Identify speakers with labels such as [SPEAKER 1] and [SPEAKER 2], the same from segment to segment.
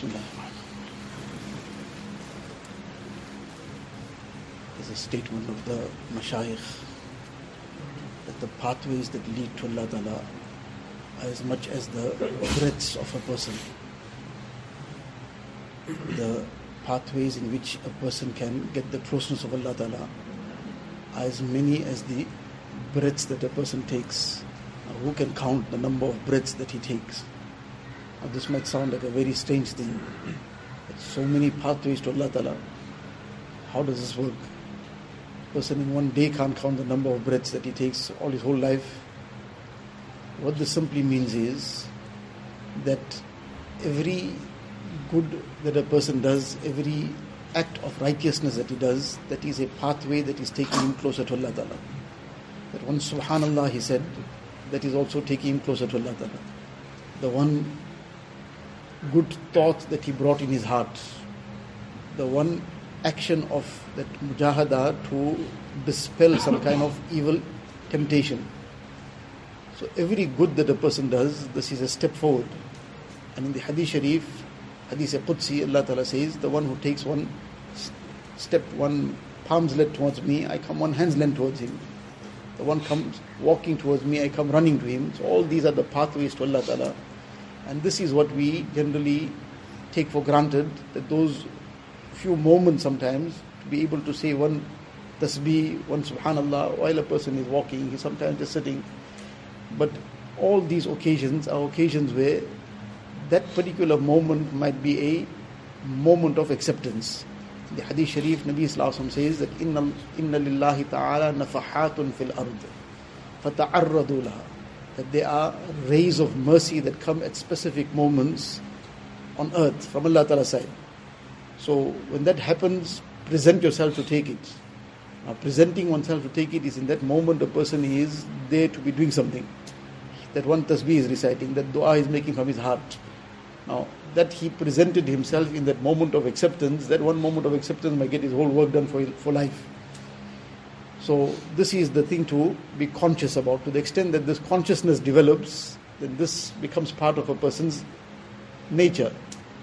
[SPEAKER 1] Bismillah. There's a statement of the mashayikh that the pathways that lead to Allah Ta'ala are as much as the breaths of a person. The pathways in which a person can get the closeness of Allah Ta'ala are as many as the breaths that a person takes. Who can count the number of breaths that he takes? This might sound like a very strange thing. So many pathways to Allah Ta'ala. How does this work? Person in one day can't count the number of breaths that he takes all his whole life. What this simply means is that every good that a person does, every act of righteousness that he does, that is a pathway that is taking him closer to Allah Ta'ala. That one subhanallah he said, that is also taking him closer to Allah Ta'ala. The one good thoughts that he brought in his heart, the one action of that mujahada to dispel some kind of evil temptation. So every good that a person does, this is a step forward. And in the Hadith Sharif, Hadith Qudsi, Allah Ta'ala says, the one who takes one step, one palm's length towards me, I come one hand's length towards him. The one comes walking towards me, I come running to him. So all these are the pathways to Allah Ta'ala. And this is what we generally take for granted, that those few moments sometimes, to be able to say one tasbih, one subhanallah, while a person is walking, he's sometimes just sitting. But all these occasions are occasions where that particular moment might be a moment of acceptance. The Hadith Sharif, Nabi Sallallahu says that inna, inna lillahi ta'ala nafahatun fil ard fata'arradu laha that there are rays of mercy that come at specific moments on earth from Allah Ta'ala's side. So when that happens, present yourself to take it. Now presenting oneself to take it is in that moment a person is there to be doing something. That one tasbih is reciting, that dua is making from his heart. Now, that he presented himself in that moment of acceptance, that one moment of acceptance might get his whole work done for, for life. So, this is the thing to be conscious about. To the extent that this consciousness develops, then this becomes part of a person's nature.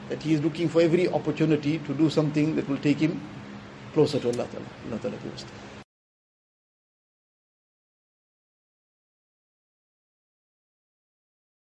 [SPEAKER 1] That he is looking for every opportunity to do something that will take him closer to Allah Ta'ala. Allah Ta'ala